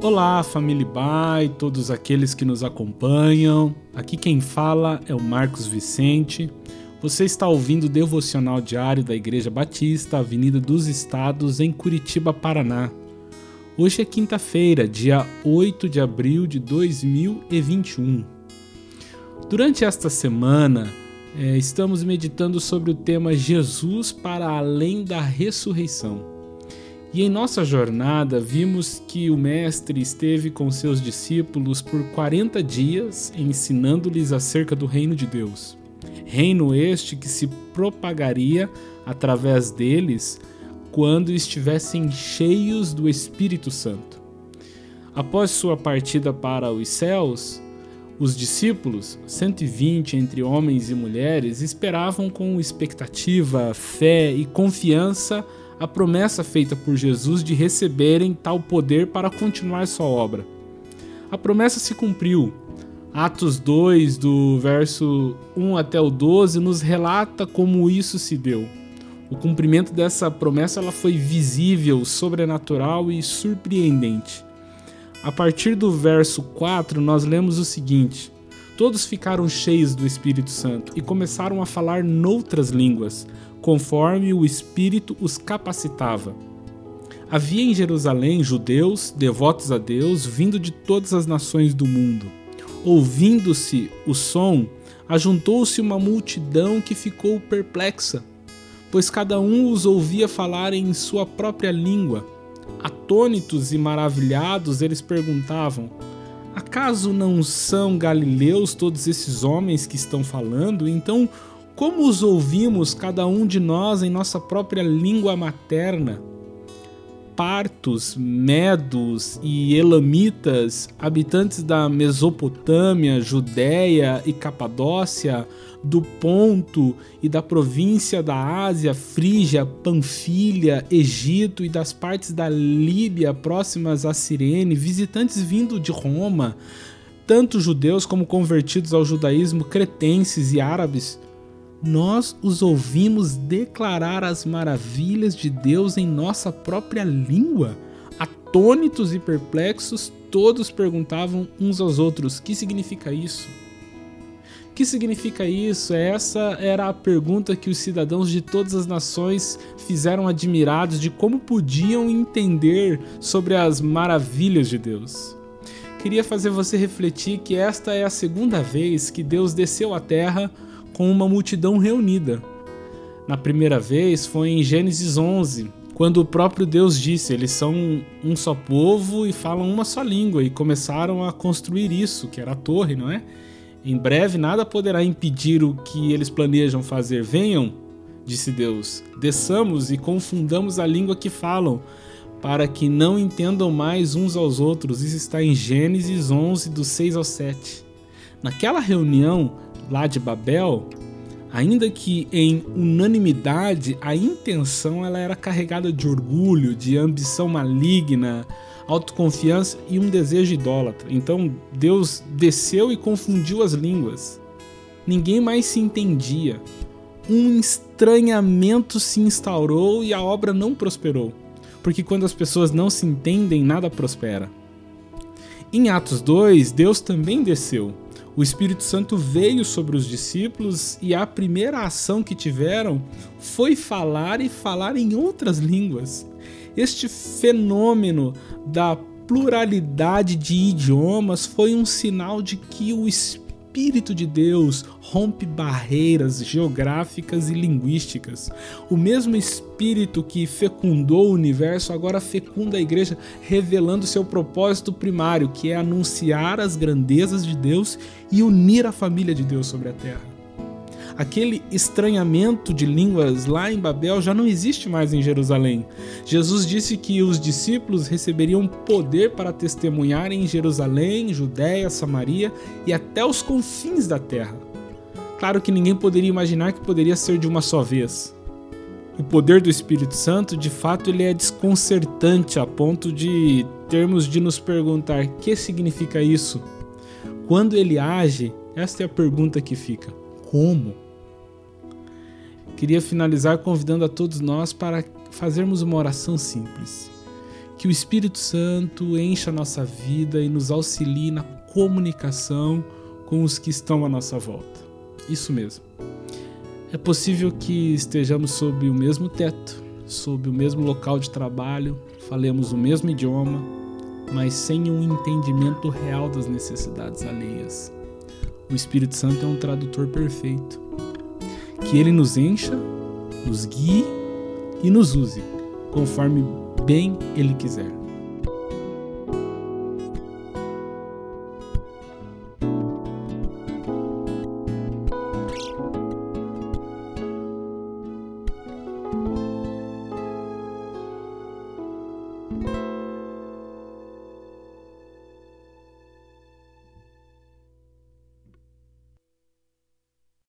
Olá, família Bai, todos aqueles que nos acompanham. Aqui quem fala é o Marcos Vicente. Você está ouvindo o devocional diário da Igreja Batista, Avenida dos Estados, em Curitiba, Paraná. Hoje é quinta-feira, dia 8 de abril de 2021. Durante esta semana, é, estamos meditando sobre o tema Jesus para além da ressurreição. E em nossa jornada vimos que o Mestre esteve com seus discípulos por 40 dias ensinando-lhes acerca do reino de Deus. Reino este que se propagaria através deles quando estivessem cheios do Espírito Santo. Após sua partida para os céus, os discípulos, 120 entre homens e mulheres, esperavam com expectativa, fé e confiança a promessa feita por Jesus de receberem tal poder para continuar sua obra. A promessa se cumpriu. Atos 2, do verso 1 até o 12, nos relata como isso se deu. O cumprimento dessa promessa ela foi visível, sobrenatural e surpreendente. A partir do verso 4, nós lemos o seguinte: Todos ficaram cheios do Espírito Santo e começaram a falar noutras línguas, conforme o Espírito os capacitava. Havia em Jerusalém judeus, devotos a Deus, vindo de todas as nações do mundo. Ouvindo-se o som, ajuntou-se uma multidão que ficou perplexa, pois cada um os ouvia falar em sua própria língua. Atônitos e maravilhados, eles perguntavam: Acaso não são galileus todos esses homens que estão falando? Então, como os ouvimos, cada um de nós, em nossa própria língua materna? Partos, medos e elamitas, habitantes da Mesopotâmia, Judéia e Capadócia, do Ponto e da província da Ásia, Frígia, Panfilha, Egito e das partes da Líbia próximas a Cirene, visitantes vindo de Roma, tanto judeus como convertidos ao judaísmo, cretenses e árabes, nós os ouvimos declarar as maravilhas de Deus em nossa própria língua. Atônitos e perplexos, todos perguntavam uns aos outros: que significa isso? que significa isso? Essa era a pergunta que os cidadãos de todas as nações fizeram admirados de como podiam entender sobre as maravilhas de Deus. Queria fazer você refletir que esta é a segunda vez que Deus desceu à terra com uma multidão reunida. Na primeira vez foi em Gênesis 11, quando o próprio Deus disse: eles são um só povo e falam uma só língua, e começaram a construir isso, que era a torre, não é? Em breve nada poderá impedir o que eles planejam fazer. Venham, disse Deus, desçamos e confundamos a língua que falam, para que não entendam mais uns aos outros. Isso está em Gênesis 11, do 6 ao 7. Naquela reunião, lá de Babel, ainda que em unanimidade, a intenção ela era carregada de orgulho, de ambição maligna, autoconfiança e um desejo idólatra. Então Deus desceu e confundiu as línguas. Ninguém mais se entendia. Um estranhamento se instaurou e a obra não prosperou. Porque quando as pessoas não se entendem, nada prospera. Em Atos 2, Deus também desceu o Espírito Santo veio sobre os discípulos e a primeira ação que tiveram foi falar e falar em outras línguas. Este fenômeno da pluralidade de idiomas foi um sinal de que o Espírito Espírito de Deus rompe barreiras geográficas e linguísticas. O mesmo Espírito que fecundou o universo agora fecunda a igreja, revelando seu propósito primário, que é anunciar as grandezas de Deus e unir a família de Deus sobre a terra aquele estranhamento de línguas lá em Babel já não existe mais em Jerusalém. Jesus disse que os discípulos receberiam poder para testemunhar em Jerusalém, Judéia, Samaria e até os confins da terra. Claro que ninguém poderia imaginar que poderia ser de uma só vez. O poder do Espírito Santo, de fato, ele é desconcertante a ponto de termos de nos perguntar: o que significa isso? Quando ele age, esta é a pergunta que fica: como? Queria finalizar convidando a todos nós para fazermos uma oração simples. Que o Espírito Santo encha a nossa vida e nos auxilie na comunicação com os que estão à nossa volta. Isso mesmo. É possível que estejamos sob o mesmo teto, sob o mesmo local de trabalho, falemos o mesmo idioma, mas sem um entendimento real das necessidades alheias. O Espírito Santo é um tradutor perfeito. Que ele nos encha, nos guie e nos use, conforme bem ele quiser.